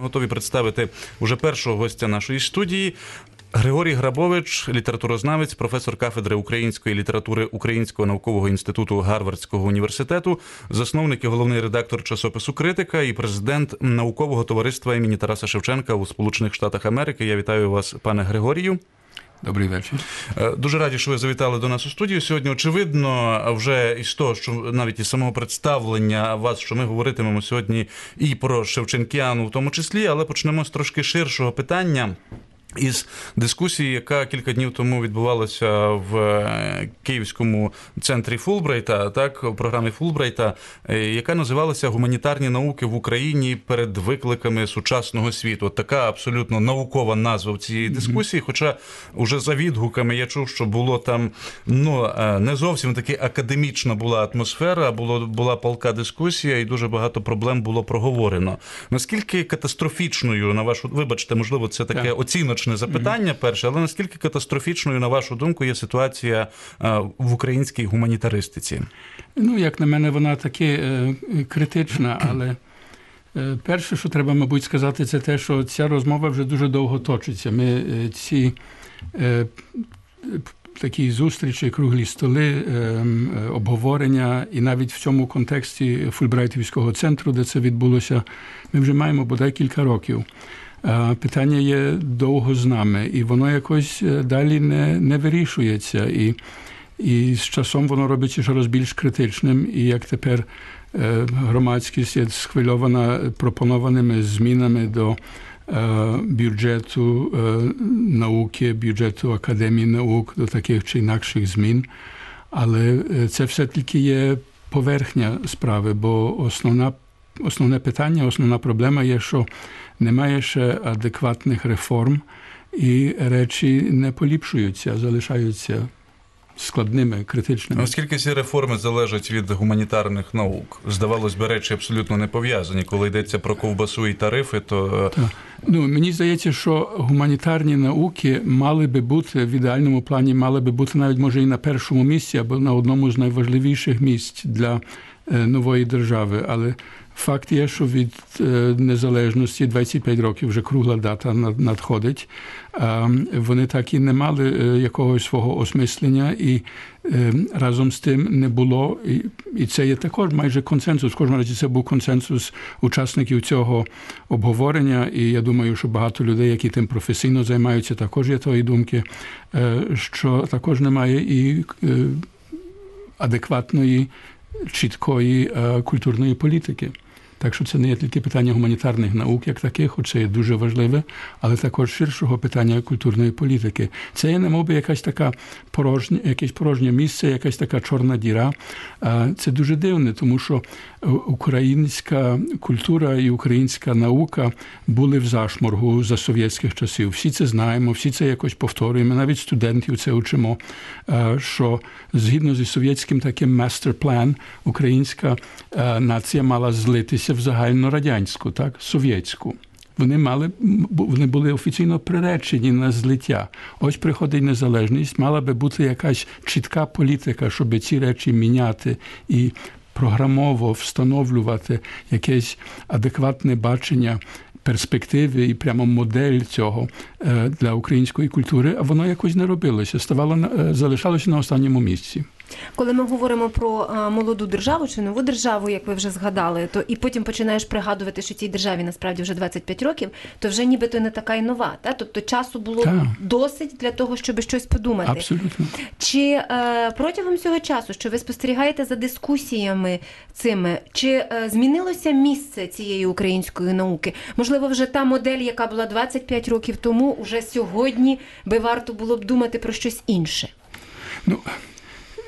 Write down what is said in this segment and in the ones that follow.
Готові представити уже першого гостя нашої студії. Григорій Грабович, літературознавець, професор кафедри української літератури Українського наукового інституту Гарвардського університету, засновник і головний редактор часопису Критика і президент наукового товариства імені Тараса Шевченка у Сполучених Штатах Америки. Я вітаю вас, пане Григорію. Добрий вечір. Е, дуже раді, що ви завітали до нас у студію. Сьогодні очевидно, вже із того, що навіть із самого представлення вас, що ми говоритимемо сьогодні і про Шевченкіану, в тому числі, але почнемо з трошки ширшого питання. Із дискусії, яка кілька днів тому відбувалася в е, Київському центрі Фулбрайта, так в програмі Фулбрайта, е, яка називалася Гуманітарні науки в Україні перед викликами сучасного світу. От така абсолютно наукова назва в цієї дискусії. Хоча уже за відгуками я чув, що було там ну е, не зовсім таки академічна була атмосфера, було була палка дискусія, і дуже багато проблем було проговорено. Наскільки катастрофічною на вашу вибачте, можливо, це таке оціночне риторичне запитання перше, але наскільки катастрофічною, на вашу думку, є ситуація е, в українській гуманітаристиці? Ну, як на мене, вона таки е, критична, але. Е, перше, що треба, мабуть, сказати, це те, що ця розмова вже дуже довго точиться. Ми ці такі зустрічі, круглі столи, обговорення, і навіть в цьому контексті Фульбрайтівського центру, де це відбулося, ми вже маємо бодай кілька років питання є довго з нами, і воно якось е, далі не не вирішується. І і з часом воно робиться ще раз більш критичним. І як тепер е, громадськість є схвильована пропонованими змінами до е, бюджету науки, бюджету академії наук, до таких чи інакших змін. Але це все тільки є поверхня справи, бо основна, основне питання, основна проблема є, що немає ще адекватних реформ, і речі не поліпшуються, залишаються складними, критичними. Оскільки ці реформи залежать від гуманітарних наук, здавалось би, речі абсолютно не пов'язані. Коли йдеться про ковбасу і тарифи, то так. ну мені здається, що гуманітарні науки мали би бути в ідеальному плані, мали би бути навіть може і на першому місці, або на одному з найважливіших місць для е, нової держави, але Факт є, що від е, незалежності 25 років вже кругла дата надходить. Вони так і не мали е, якогось свого осмислення, і е, разом з тим не було. І це є також майже консенсус. В кожному разі це був консенсус учасників цього обговорення. І я думаю, що багато людей, які тим професійно займаються, також є тої думки, що також немає і адекватної. Чіткої культурної політики. Так що це не є тільки питання гуманітарних наук, як таких, хоч це є дуже важливе, але також ширшого питання культурної політики. Це є немовби якась така порожня, якесь порожнє місце, якась така чорна діра. Це дуже дивне, тому що українська культура і українська наука були в зашморгу за совєтських часів. Всі це знаємо, всі це якось повторюємо. Навіть студентів це учимо. Що згідно зі совєтським таким мастер-план, українська нація мала злитися в загальнорадянську, так, совєтську. Вони мали вони були офіційно приречені на злиття. Ось приходить незалежність, мала би бути якась чітка політика, щоб ці речі міняти і програмово встановлювати якесь адекватне бачення перспективи і прямо модель цього для української культури. А воно якось не робилося, ставало залишалося на останньому місці. Коли ми говоримо про молоду державу чи нову державу, як ви вже згадали, то і потім починаєш пригадувати, що цій державі насправді вже 25 років, то вже нібито не така й нова. Та? Тобто часу було так. досить для того, щоб щось подумати. Абсолютно. Чи е, протягом цього часу, що ви спостерігаєте за дискусіями цими, чи е, змінилося місце цієї української науки? Можливо, вже та модель, яка була 25 років тому, уже сьогодні би варто було б думати про щось інше? Ну,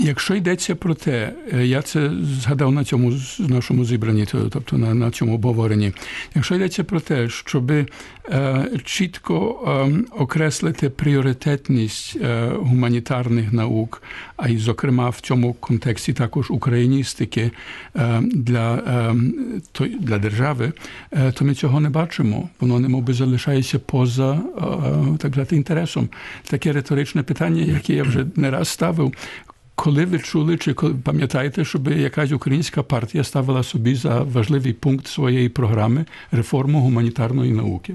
Якщо йдеться про те, я це згадав на цьому нашому зібранні, тобто на на цьому обговоренні, якщо йдеться про те, щоб е, чітко е, окреслити пріоритетність е, гуманітарних наук, а й, зокрема, в цьому контексті також україністики для то, для держави, то ми цього не бачимо. Воно не би залишається поза так сказати, інтересом. Таке риторичне питання, яке я вже не раз ставив коли ви чули, чи пам'ятаєте, щоб якась українська партія ставила собі за важливий пункт своєї програми реформу гуманітарної науки?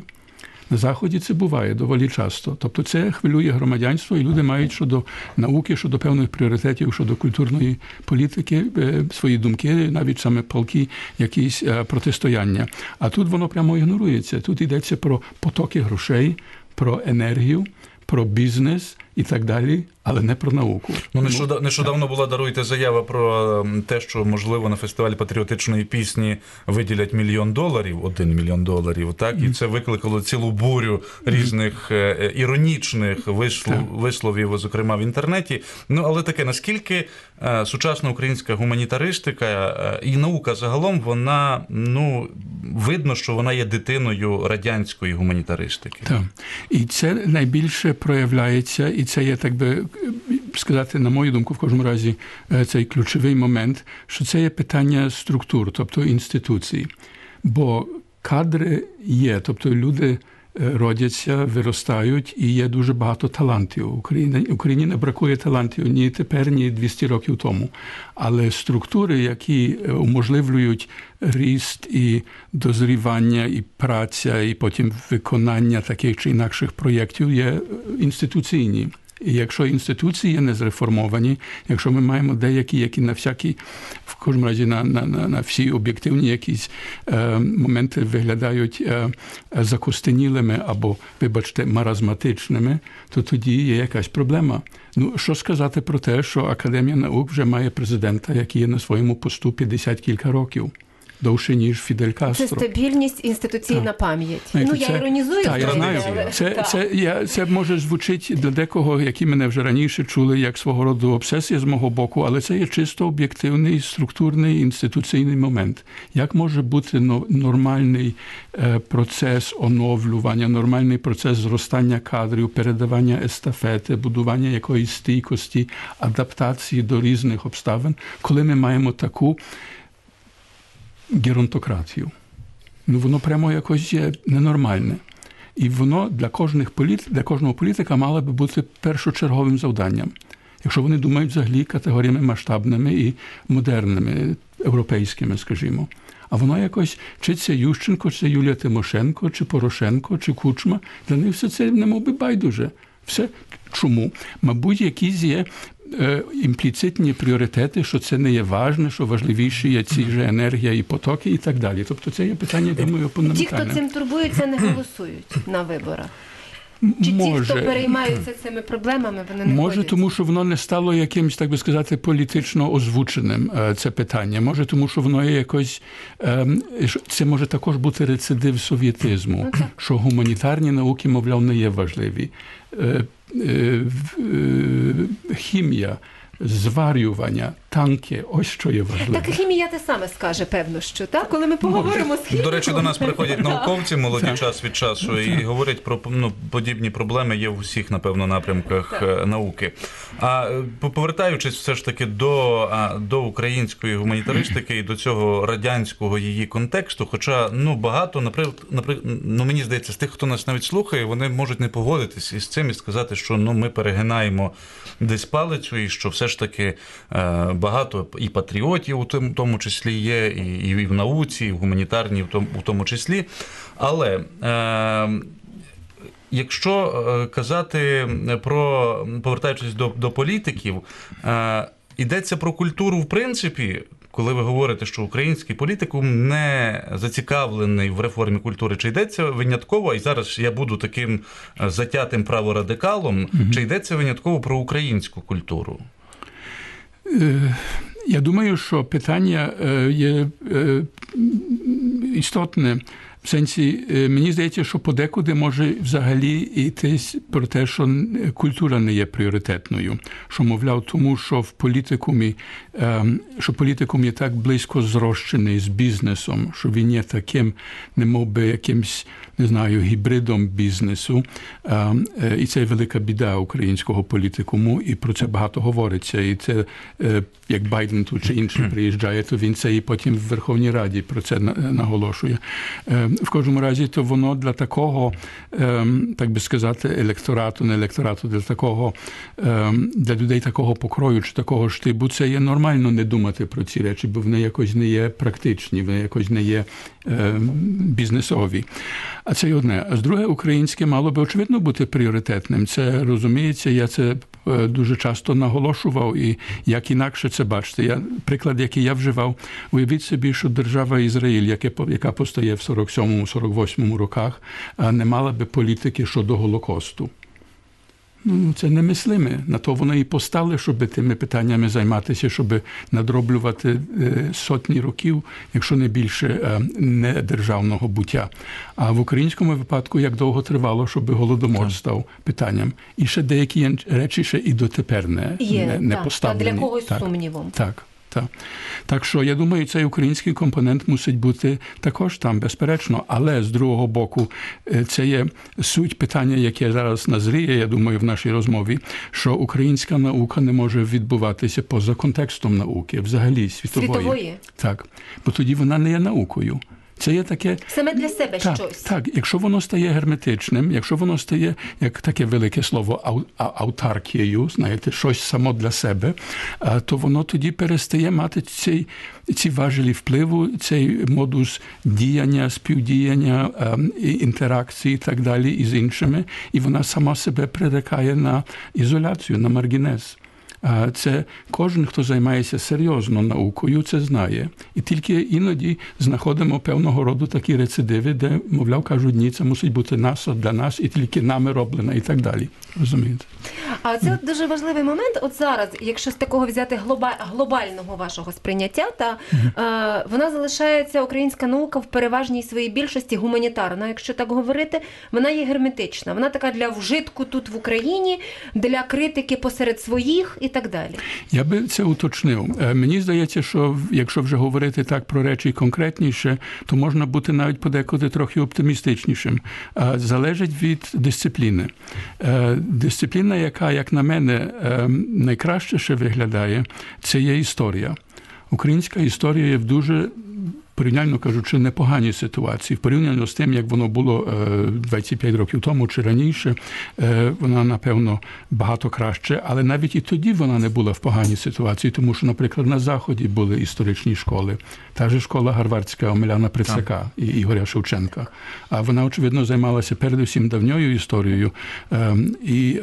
На заході це буває доволі часто. Тобто це хвилює громадянство, і люди мають щодо науки, щодо певних пріоритетів, щодо культурної політики е, свої думки, навіть саме палки, якісь е, протистояння. А тут воно прямо ігнорується. Тут йдеться про потоки грошей, про енергію, про бізнес і так далі, але не про науку. Ну, нещодавно, нещодавно була даруйте заява про ем, те, що можливо на фестивалі патріотичної пісні виділять мільйон доларів, один мільйон доларів. Так і це викликало цілу бурю різних е, е, іронічних вислов, висловів, зокрема в інтернеті. Ну але таке наскільки е, сучасна українська гуманітаристика і наука загалом вона ну видно, що вона є дитиною радянської гуманітаристики. Так. І це найбільше проявляється, і це є, так би е, сказати, на мою думку, в кожному разі, е, цей ключовий момент, що це є питання структур, тобто інституцій. Бо кадри є, тобто люди е, родяться, виростають, і є дуже багато талантів. Україні, Україні не бракує талантів ні тепер, ні 200 років тому. Але структури, які е, уможливлюють ріст і дозрівання, і праця, і потім виконання таких чи інакших проєктів, є е, інституційні. І якщо інституції не зреформовані, якщо ми маємо деякі, які на всякі, в кожному разі на на, на, на всі об'єктивні якісь е, моменти виглядають е, закостенілими або, вибачте, маразматичними, то тоді є якась проблема. Ну, що сказати про те, що Академія наук вже має президента, який є на своєму посту 50 кілька років. Довше ніж Фідель Це стабільність, інституційна пам'ять. Знаєте, ну я це- іронізую, Так, я знаю. Це, Так. це, я, це може звучить для декого, які мене вже раніше чули, як свого роду обсесія з мого боку, але це є чисто об'єктивний, структурний інституційний момент. Як може бути нормальний е, процес оновлювання, нормальний процес зростання кадрів, передавання естафети, будування якоїсь стійкості, адаптації до різних обставин, коли ми маємо таку геронтократію? Ну воно прямо якось є ненормальне. І воно для кожних політ, для кожного політика мало би бути першочерговим завданням. Якщо вони думають взагалі категоріями масштабними і модерними, європейськими, скажімо. А воно якось чи це Ющенко, чи це Юлія Тимошенко, чи Порошенко, чи Кучма. Для них все це немов би байдуже. Все чому? Мабуть, якісь є імпліцитні пріоритети, що це не є важне, що важливіші є ці ж енергія і потоки, і так далі. Тобто це є питання, думаю, Ті, хто цим турбується, не голосують на виборах. Чи Може. ті, хто переймаються цими проблемами, вони не Може, ходять? тому що воно не стало якимось, так би сказати, політично озвученим е, це питання. Може, тому що воно є якось ем, це може також бути рецидив совєтизму, Ну, що гуманітарні науки, мовляв, не є важливі. Е, е, танки, ось що є важливе. Так хімія те саме скаже, певно, що так, коли ми поговоримо з хіміком. До речі, до нас приходять науковці молоді час від часу і говорять про ну, подібні проблеми є в усіх, напевно, напрямках е, науки. А е, повертаючись все ж таки до, до української гуманітаристики і до цього радянського її контексту, хоча ну багато, наприклад, наприклад, ну мені здається, з тих, хто нас навіть слухає, вони можуть не погодитись із цим і сказати, що ну ми перегинаємо десь палицю, і що все ж таки е, багато і патріотів у тому, числі є, і, і в науці, і в гуманітарній, в тому, в тому числі. Але е, якщо казати про повертаючись до, до політиків, е, йдеться про культуру, в принципі. Коли ви говорите, що український політикум не зацікавлений в реформі культури, чи йдеться винятково, і зараз я буду таким е, затятим праворадикалом, чи йдеться винятково про українську культуру? Я думаю, що питання е, є е, істотне. В сенсі, е, мені здається, що подекуди може взагалі йтись про те, що е, культура не є пріоритетною. Що, мовляв, тому що в політикумі, е, що політикум є так близько зрощений з бізнесом, що він є таким, не мов би якимсь, не знаю, гібридом бізнесу. Е, е, І це велика біда українського політикуму, і про це багато говориться. І це як Байден тут чи інший приїжджає, то він це і потім в Верховній Раді про це наголошує. В кожному разі, то воно для такого, ем, так би сказати, електорату, не електорату, для такого ем, для людей такого покрою чи такого штибу, це є нормально не думати про ці речі, бо вони якось не є практичні, вони якось не є бізнесові. А це й одне. А з друге, українське мало би очевидно бути пріоритетним. Це розуміється, я це е, дуже часто наголошував, і як інакше це бачите. Я приклад, який я вживав, уявіть собі, що держава Ізраїль, яке яка постає в 47-48 роках, не мала би політики щодо Голокосту. Ну, це немислиме. На то вони і постали, щоб тими питаннями займатися, щоб надроблювати сотні років, якщо не більше не державного буття. А в українському випадку як довго тривало, щоб голодомор став питанням. І ще деякі речі ще і дотепер не, Є, не, не так, поставлені. Та для когось так, сумнівом. Так. Так. так що я думаю, цей український компонент мусить бути також там, безперечно. Але з другого боку, це є суть питання, яке зараз назріє, я думаю, в нашій розмові, що українська наука не може відбуватися поза контекстом науки, взагалі світової. Світової. Так, бо тоді вона не є наукою. Це є таке саме для себе так, щось. Так, якщо воно стає герметичним, якщо воно стає як таке велике слово ау, аутаркією, знаєте, щось само для себе, то воно тоді перестає мати цей, ці важелі впливу, цей модус діяння, співдіяння, інтеракції і так далі із іншими, і вона сама себе прирекає на ізоляцію, на маргінез. Це кожен, хто займається серйозно наукою, це знає. І тільки іноді знаходимо певного роду такі рецидиви, де, мовляв, кажуть, ні, це мусить бути нас для нас, і тільки нами роблено, і так далі. Розумієте? А це от дуже важливий момент. От зараз, якщо з такого взяти глобального вашого сприйняття, та е, вона залишається українська наука в переважній своїй більшості гуманітарна. Якщо так говорити, вона є герметична. Вона така для вжитку тут в Україні, для критики посеред своїх і так далі. Я би це уточнив. Мені здається, що якщо вже говорити так про речі конкретніше, то можна бути навіть подекуди трохи оптимістичнішим. Залежить від дисципліни. Дисципліна, яка, як на мене, найкраще ще виглядає, це є історія. Українська історія є в дуже порівняльно кажучи, непоганій ситуації. В порівнянні з тим, як воно було 25 років тому чи раніше, вона, напевно, багато краще, але навіть і тоді вона не була в поганій ситуації, тому що, наприклад, на Заході були історичні школи. Та ж школа Гарвардська Омеляна Прицака і Ігоря Шевченка. А вона, очевидно, займалася передусім давньою історією і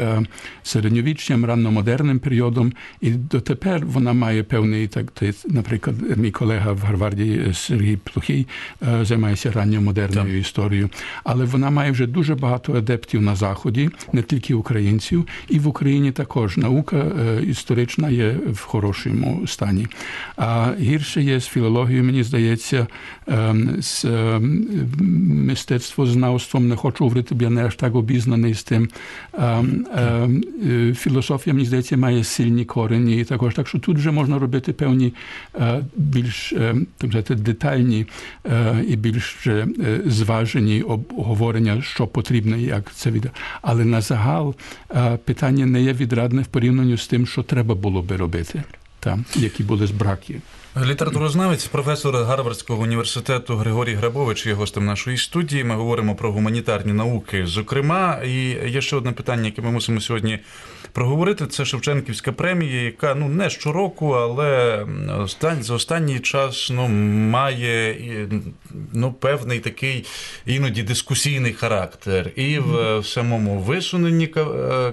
середньовічням, ранномодерним періодом. І дотепер вона має певний, так, наприклад, мій колега в Гарварді Сергій Плохий займається ранньомодерною історією, але вона має вже дуже багато адептів на заході, не тільки українців, і в Україні також наука історична є в хорошому стані. А гірше є з філологією, мені здається, з мистецтвознавством. Не хочу говорити, бо я не аж так обізнаний з тим. Філософія, мені здається, має сильні корені, і також так що тут вже можна робити певні більш так сказати, детальні і більш зважені обговорення, що потрібно, і як це від. Але на загал питання не є відрадне в порівнянні з тим, що треба було би робити, там, які були збраки. Літературознавець, професор Гарвардського університету Григорій Грабович є гостем нашої студії. Ми говоримо про гуманітарні науки. Зокрема, і є ще одне питання, яке ми мусимо сьогодні проговорити. Це Шевченківська премія, яка ну не щороку, але остань, за останній час ну має ну певний такий іноді дискусійний характер. І в, в самому висуненні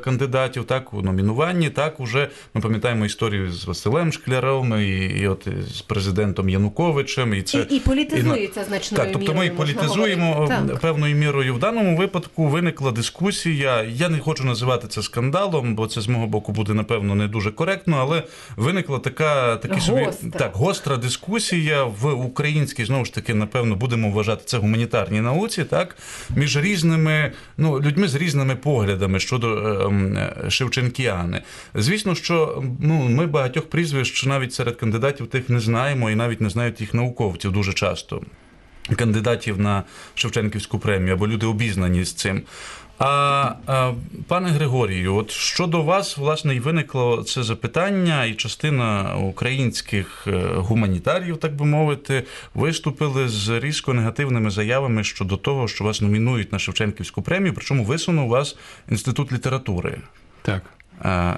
кандидатів, так у номінуванні, так уже ми пам'ятаємо історію з Василем Шкляром і, і от з президентом Януковичем, і це і, і політизується і, значною так. Тобто ми політизуємо певною мірою. В даному випадку виникла дискусія. Я не хочу називати це скандалом, бо це з мого боку буде напевно не дуже коректно. Але виникла така такі собі так гостра дискусія в українській знову ж таки, напевно, будемо вважати це гуманітарній науці, так між різними ну людьми з різними поглядами щодо е, Шевченкіани. Звісно, що ну ми багатьох прізвищ навіть серед кандидатів тих не знаємо і навіть не знають їх науковців дуже часто. Кандидатів на Шевченківську премію або люди обізнані з цим. А, а пане Григорію, от щодо вас, власне, і виникло це запитання, і частина українських гуманітарів, так би мовити, виступили з різко негативними заявами щодо того, що вас номінують на Шевченківську премію, причому висунув вас інститут літератури. Так. А,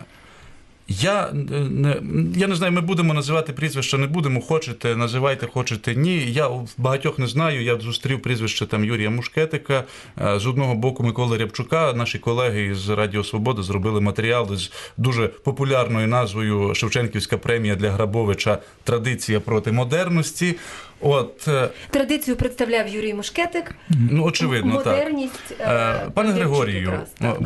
я е, не, я не знаю, ми будемо називати прізвища, не будемо. Хочете, називайте, хочете ні. Я багатьох не знаю. Я зустрів прізвище там Юрія Мушкетика. Е, З одного боку Миколи Рябчука. Наші колеги з Радіо Свобода зробили матеріал з дуже популярною назвою Шевченківська премія для Грабовича Традиція проти модерності. От е, Традицію представляв Юрій Мушкетик. ну очевидно, так. Модерність. Е, Пане Григорію, так.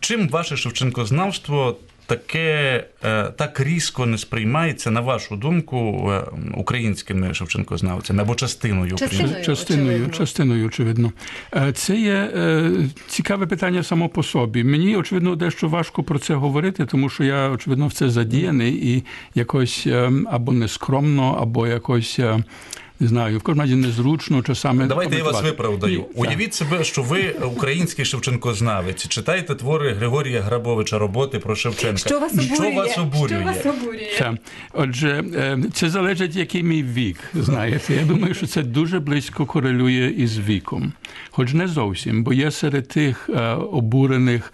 чим ваше Шевченкознавство таке е, так різко не сприймається, на вашу думку, е, українськими Шевченкознавцями або частиною Частиною. частиною, частиною, очевидно. Е, Це є цікаве питання само по собі. Мені, очевидно, дещо важко про це говорити, тому що я, очевидно, в це задіяний і якось е, або нескромно, або якось. Е, Не знаю, в кожному разі незручно часами. Давайте я вас виправдаю. Ні, так. Уявіть себе, що ви український Шевченкознавець, читаєте твори Григорія Грабовича роботи про Шевченка. Що вас обурює? Що вас обурює? Що вас обурює? Так. Отже, е, це залежить, який мій вік. Знаєте, я думаю, що це дуже близько корелює із віком, хоч не зовсім, бо є серед тих е, обурених.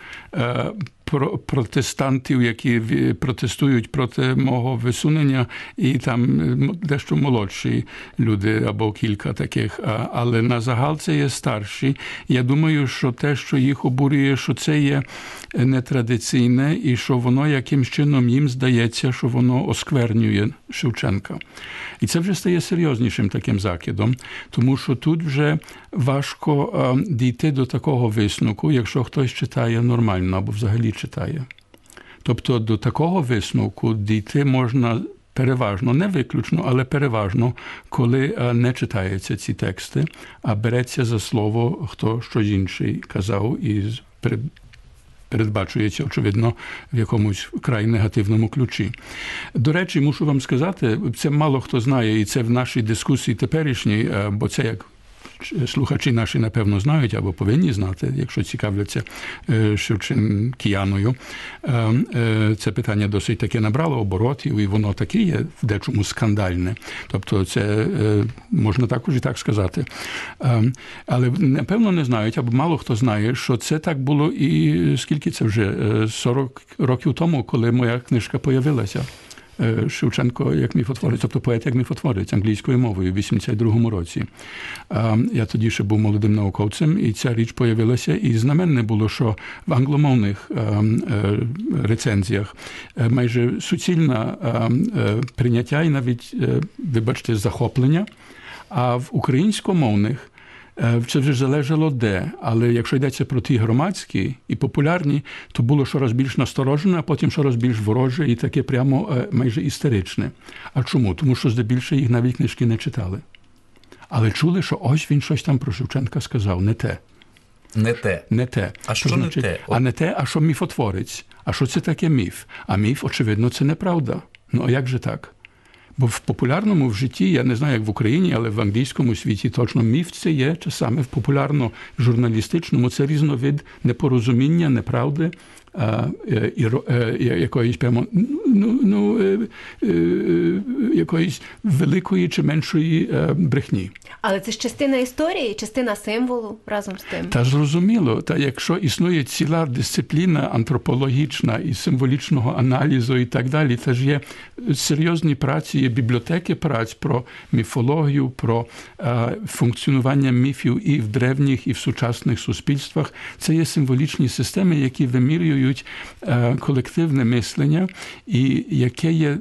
Про- Протестантів, які протестують проти мого висунення, і там дещо молодші люди або кілька таких. Але на загал це є старші. Я думаю, що те, що їх обурює, що це є нетрадиційне, і що воно якимсь чином їм здається, що воно осквернює Шевченка. І це вже стає серйознішим таким закидом, тому що тут вже важко е, дійти до такого висновку, якщо хтось читає нормально або взагалі читає. Тобто до такого висновку дійти можна переважно, не виключно, але переважно, коли е, не читаються ці тексти, а береться за слово хто щось інший казав і передбачується, очевидно, в якомусь край негативному ключі. До речі, мушу вам сказати, це мало хто знає, і це в нашій дискусії теперішній, е, бо це як слухачі наші, напевно, знають або повинні знати, якщо цікавляться Шевченкіяною. Е, е, Це питання досить таке набрало оборотів, і воно таке є в дечому скандальне. Тобто, це е, можна також і так сказати. Але напевно не знають, або мало хто знає, що це так було і скільки це вже Е, 40 років тому, коли моя книжка появилася. Е, Шевченко як міфотворець, тобто поет як міфотворець англійською мовою в 82-му році. Я тоді ще був молодим науковцем, і ця річ появилася. І знаменне було, що в англомовних е, е, рецензіях е, майже суцільне е, е, прийняття і навіть, вибачте, захоплення. А в українськомовних Це вже залежало де, але якщо йдеться про ті громадські і популярні, то було щораз більш насторожене, а потім щораз більш вороже і таке прямо е, майже істеричне. А чому? Тому що здебільшого їх навіть книжки не читали. Але чули, що ось він щось там про Шевченка сказав, не те. Не те. Не те. А То що не те? А не те, а що міфотворець. А що це таке міф? А міф, очевидно, це неправда. Ну а як же так? Бо в популярному в житті, я не знаю, як в Україні, але в англійському світі точно міф це є чи саме в популярно-журналістичному це різновид непорозуміння, неправди, якоїсь прямо ну, ну, е, е, е, якоїсь великої чи меншої е, брехні. Але це ж частина історії, частина символу разом з тим. Та зрозуміло, та якщо існує ціла дисципліна антропологічна і символічного аналізу і так далі, це ж є серйозні праці, є бібліотеки праць про міфологію, про е, функціонування міфів і в древніх, і в сучасних суспільствах. Це є символічні системи, які вимірюють е, колективне мислення, і яке є е,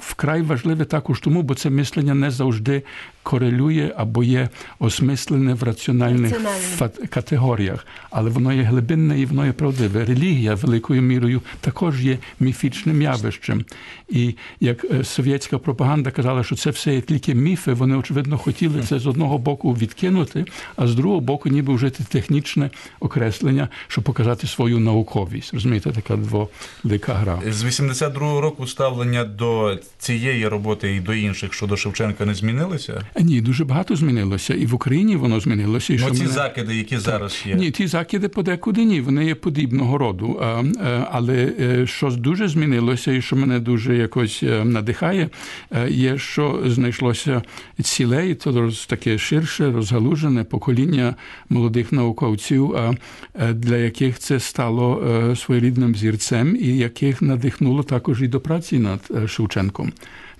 вкрай важливе також тому, бо це мислення не завжди корелює або є осмислене в раціональних Раціональне. категоріях, але воно є глибинне і воно є правдиве. Релігія великою мірою також є міфічним явищем. І як е, совєтська пропаганда казала, що це все є тільки міфи, вони очевидно хотіли це з одного боку відкинути, а з другого боку, ніби вжити технічне окреслення, щоб показати свою науковість. Розумієте, така дволика гра. З 82-го року ставлення до цієї роботи і до інших щодо Шевченка не змінилися? Ні, дуже багато змінилося. І в Україні воно змінилося. І Ну, що ці мене- закиди, які зараз є. Ні, ті закиди подекуди ні, вони є подібного роду. Е, Але е, що дуже змінилося, і що мене дуже якось е, надихає, є, що знайшлося ціле, і то роз- таке ширше, розгалужене покоління молодих науковців, а, для яких це стало своєрідним зірцем, і яких надихнуло також і до праці над Шевченком.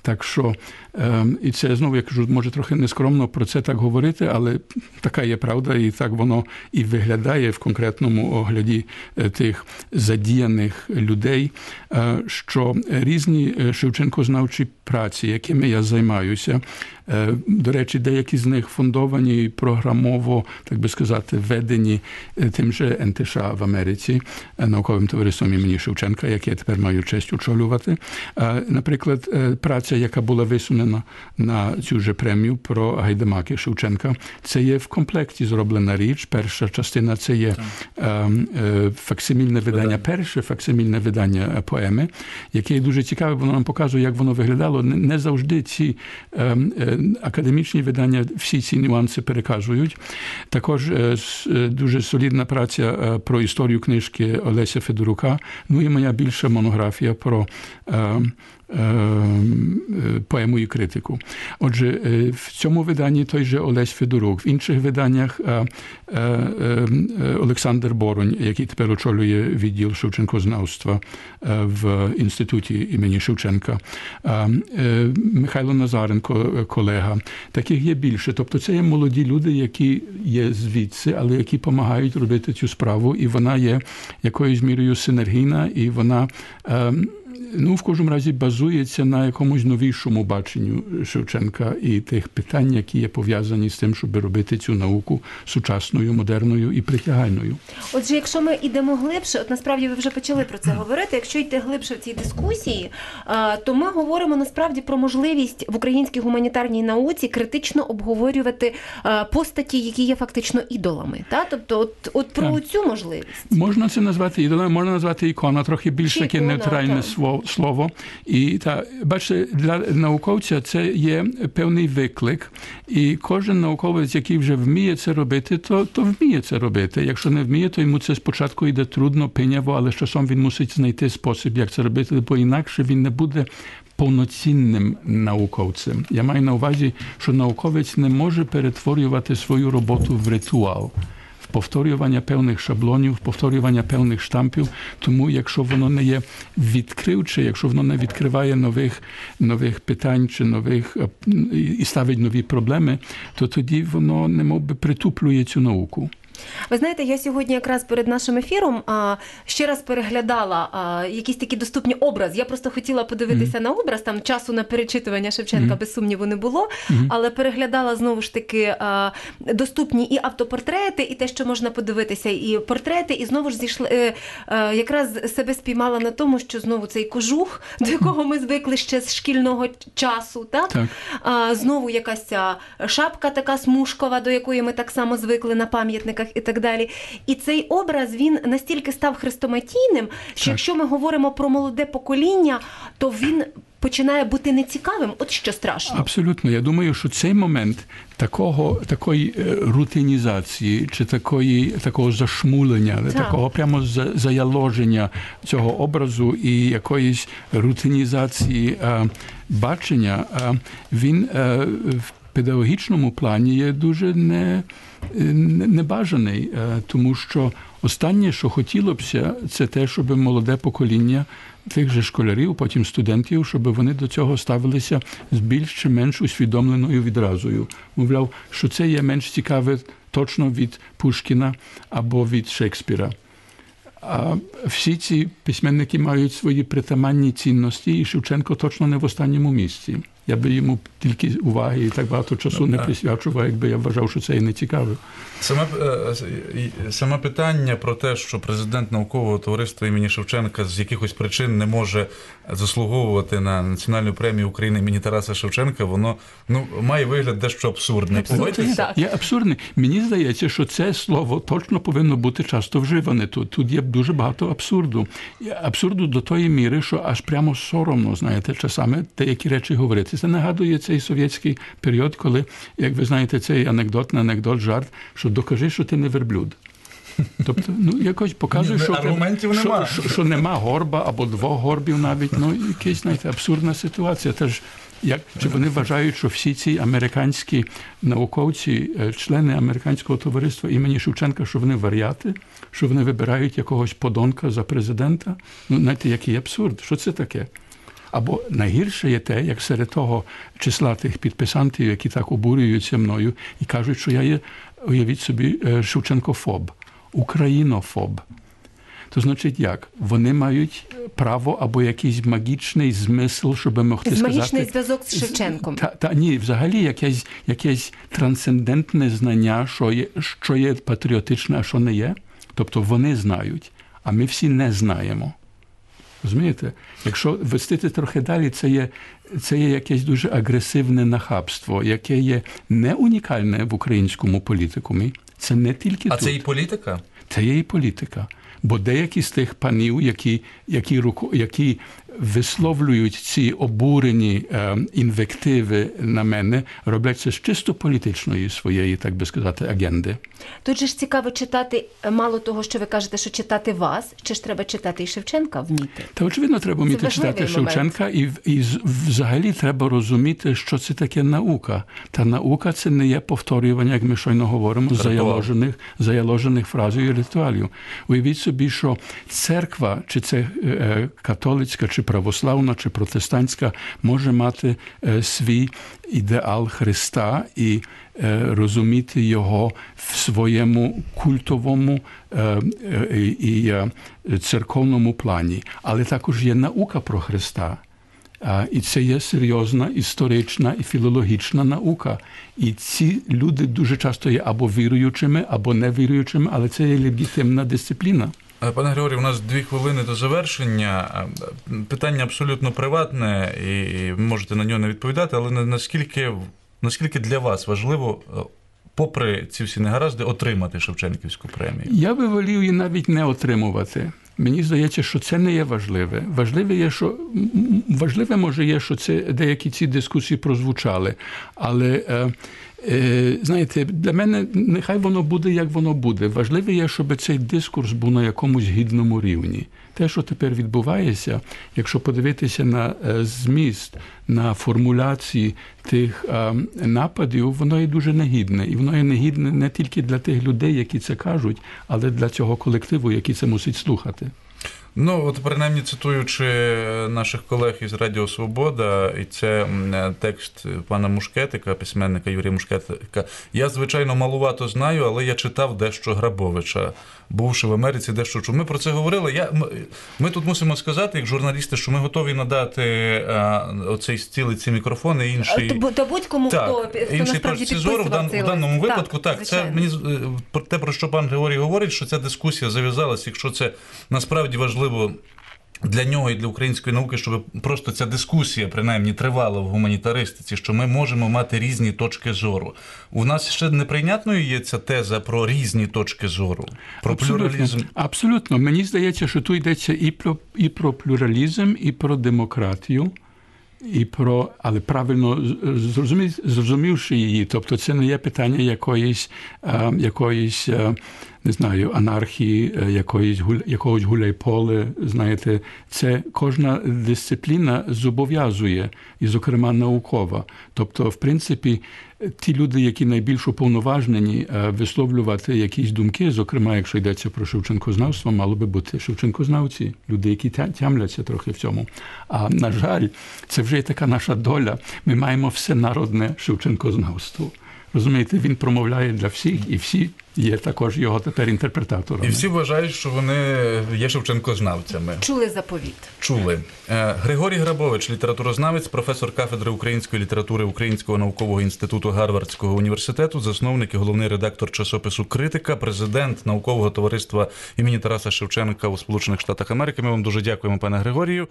Так що, е, і це знову я кажу, може трохи нескромно про це так говорити, але така є правда, і так воно і виглядає в конкретному огляді е, тих задіяних людей, е, що різні е, Шевченкознавчі праці, якими я займаюся, до речі, деякі з них фундовані програмово, так би сказати, введені тим же НТШ в Америці, науковим товариством імені Шевченка, яке я тепер маю честь очолювати. Наприклад, е, праця, яка була висунена на цю же премію про гайдамаки Шевченка, це є в комплекті зроблена річ. Перша частина це є е, е, факсимільне видання, перше факсимільне видання е, поеми, яке є дуже цікаве, воно нам показує, як воно виглядало. Не- завжди ці е, е, академічні видання всі ці нюанси переказують. Також е, е, дуже солідна праця е, про історію книжки Олеся Федорука. Ну і моя більша монографія про. Е, е, Поему і критику. Отже, е, в цьому виданні той же Олесь Федорук, в інших виданнях е, е, е, Олександр Боронь, який тепер очолює відділ Шевченкознавства в інституті імені Шевченка, Михайло Назаренко, колега. Таких є більше. Тобто це є молоді люди, які є звідси, але які допомагають робити цю справу, і вона є якоюсь мірою синергійна, і вона. Ну, в кожному разі базується на якомусь новішому баченню Шевченка і тих питань, які є пов'язані з тим, щоб робити цю науку сучасною, модерною і притягальною. Отже, якщо ми йдемо глибше, от насправді ви вже почали про це говорити. Якщо йти глибше в цій дискусії, е, то ми говоримо насправді про можливість в українській гуманітарній науці критично обговорювати е, постаті, які є фактично ідолами. Та? Тобто, от, от про Так. цю можливість. Можна це назвати ідолом, можна назвати ікона, трохи більш таке нейтральне слово. Слово. І та бачите, для науковця це є певний виклик, і кожен науковець, який вже вміє це робити, то, то вміє це робити. Якщо не вміє, то йому це спочатку йде трудно, пиняво, але з часом він мусить знайти спосіб, як це робити, бо інакше він не буде. Повноцінним науковцем. Я маю на увазі, що науковець не може перетворювати свою роботу в ритуал повторювання певних шаблонів, повторювання певних штампів. Тому, якщо воно не є відкривче, якщо воно не відкриває нових, нових питань чи нових і ставить нові проблеми, то тоді воно немов би притуплює цю науку. Ви знаєте, я сьогодні якраз перед нашим ефіром а, ще раз переглядала а, якісь такі доступні образи. Я просто хотіла подивитися на образ. Там часу на перечитування Шевченка без сумніву не було, але переглядала знову ж таки а, доступні і автопортрети, і те, що можна подивитися, і портрети, і знову ж зійшли е, е, якраз себе спіймала на тому, що знову цей кожух, до якого ми звикли ще з шкільного часу, так? Так. А, знову якась ця шапка така смужкова, до якої ми так само звикли на пам'ятниках і так далі. І цей образ він настільки став хрестоматійним, що Так. якщо ми говоримо про молоде покоління, то він починає бути нецікавим. От що страшно. Абсолютно. Я думаю, що цей момент такого, такої е, рутинізації чи такої, такого зашмулення, Так. такого прямо за- заяложення цього образу і якоїсь рутинізації е, бачення, е, він е, в педагогічному плані є дуже не- небажаний, е, тому що останнє, що хотілося це те, щоб молоде покоління тих же школярів, потім студентів, щоб вони до цього ставилися з більш чи менш усвідомленою відразою. Мовляв, що це є менш цікаве точно від Пушкіна або від Шекспіра. А всі ці письменники мають свої притаманні цінності, і Шевченко точно не в останньому місці. Я би йому тільки уваги і так багато часу не присвячував, якби я вважав, що це і не цікаве. Саме, е, саме питання про те, що президент наукового товариства імені Шевченка з якихось причин не може заслуговувати на національну премію України імені Тараса Шевченка, воно ну має вигляд дещо абсурдний. Погодьтеся? Так. Є абсурдний. Мені здається, що це слово точно повинно бути часто вживане тут. Тут є дуже багато абсурду. Абсурду до тої міри, що аж прямо соромно, знаєте, часами деякі речі говорити. Знаєте, це нагадує цей совєтський період, коли, як ви знаєте, цей анекдот, не анекдот, жарт, що докажи, що ти не верблюд. Тобто, ну якось показує, Ні, що, аргументів що, нема. Що, що нема горба або двох горбів навіть. Ну, якась, знаєте, абсурдна ситуація. Теж як чи вони вважають, що всі ці американські науковці, е, члени американського товариства імені Шевченка, що вони варіати, що вони вибирають якогось подонка за президента? Ну, знаєте, який абсурд? Що це таке? Або найгірше є те, як серед того числа тих підписантів, які так обурюються мною і кажуть, що я є, уявіть собі, е, Шевченкофоб, українофоб. То значить, як? Вони мають право або якийсь магічний змисл, щоб могти Магічний сказати. зв'язок з Шевченком. Та, та ні, взагалі якесь, якесь трансцендентне знання, що є, що є патріотичне, а що не є. Тобто вони знають, а ми всі не знаємо. Розумієте? Якщо вестити трохи далі, це є, це є якесь дуже агресивне нахабство, яке є не унікальне в українському політикумі. Це не тільки А тут. це і політика? Це є і політика. Бо деякі з тих панів, які, які, руко- які висловлюють ці обурені е, інвективи на мене, роблять це з чисто політичної своєї, так би сказати, агенди. Тут же ж цікаво читати е, мало того, що ви кажете, що читати вас, чи ж треба читати і Шевченка вміти. Та очевидно, треба вміти читати момент. Шевченка, і, і взагалі треба розуміти, що це таке наука. Та наука це не є повторювання, як ми щойно говоримо, заяложених, заяложених фразів і ритуалів. Уявіть собі, що церква, чи це е, католицька, чи православна, чи протестантська, може мати е, свій ідеал Христа і е, розуміти його в своєму культовому е, і церковному плані. Але також є наука про Христа. І це є серйозна історична і філологічна наука. І ці люди дуже часто є або віруючими, або невіруючими, але це є легітимна дисципліна. Пане Григорію, у нас дві хвилини до завершення. Питання абсолютно приватне, і можете на нього не відповідати, але наскільки, наскільки для вас важливо, е, попри ці всі негаразди, отримати Шевченківську премію? Я би волів її навіть не отримувати. Мені здається, що це не є важливе. Важливе є, що важливе може є, що це деякі ці дискусії прозвучали. Але е, знаєте, для мене нехай воно буде, як воно буде. Важливе є, щоб цей дискурс був на якомусь гідному рівні. Те, що тепер відбувається, якщо подивитися на е, зміст, на формуляції тих е, нападів, воно є дуже негідне. І воно є негідне не тільки для тих людей, які це кажуть, але для цього колективу, який це мусить слухати. Ну, от принаймні цитуючи наших колег із Радіо Свобода, і це е, текст пана Мушкетика, письменника Юрія Мушкетика. Я, звичайно, малувато знаю, але я читав дещо Грабовича, бувши в Америці, дещо чув. Ми про це говорили. Я, ми тут мусимо сказати, як журналісти, що ми готові надати а, оцей стіл, ці мікрофони і інший. Та, та будь-кому, Так, хто, хто інший точці зору в, дан, в даному випадку. Так, це мені е, те, про що пан Григорій говорить, що ця дискусія зав'язалась, якщо це насправді важливо. Для нього і для української науки, щоб просто ця дискусія принаймні тривала в гуманітаристиці, що ми можемо мати різні точки зору. У нас ще неприйнятною є ця теза про різні точки зору, про плюралізм. Абсолютно. Мені здається, що тут йдеться і про, і про плюралізм, і про демократію. І про, але правильно зрозумів, зрозумівши її, тобто це не є питання якоїсь, е, якоїсь е, не знаю, анархії, е, якоїсь гуль, якогось гуляйполе. Знаєте, це кожна дисципліна зобов'язує, і, зокрема, наукова. Тобто, в принципі, ті люди, які найбільш уповноважені е, висловлювати якісь думки, зокрема, якщо йдеться про Шевченкознавство, мало би бути Шевченкознавці, люди, які тямляться трохи в цьому. А на жаль, це вже є така наша доля. Ми маємо всенародне Шевченкознавство. Розумієте, він промовляє для всіх, і всі є також його тепер інтерпретаторами. І всі вважають, що вони є Шевченкознавцями. Чули заповіт. Чули. Е, Григорій Грабович, літературознавець, професор кафедри української літератури Українського наукового інституту Гарвардського університету, засновник і головний редактор часопису Критика, президент наукового товариства імені Тараса Шевченка у Сполучених Штатах Америки. Ми вам дуже дякуємо, пане Григорію.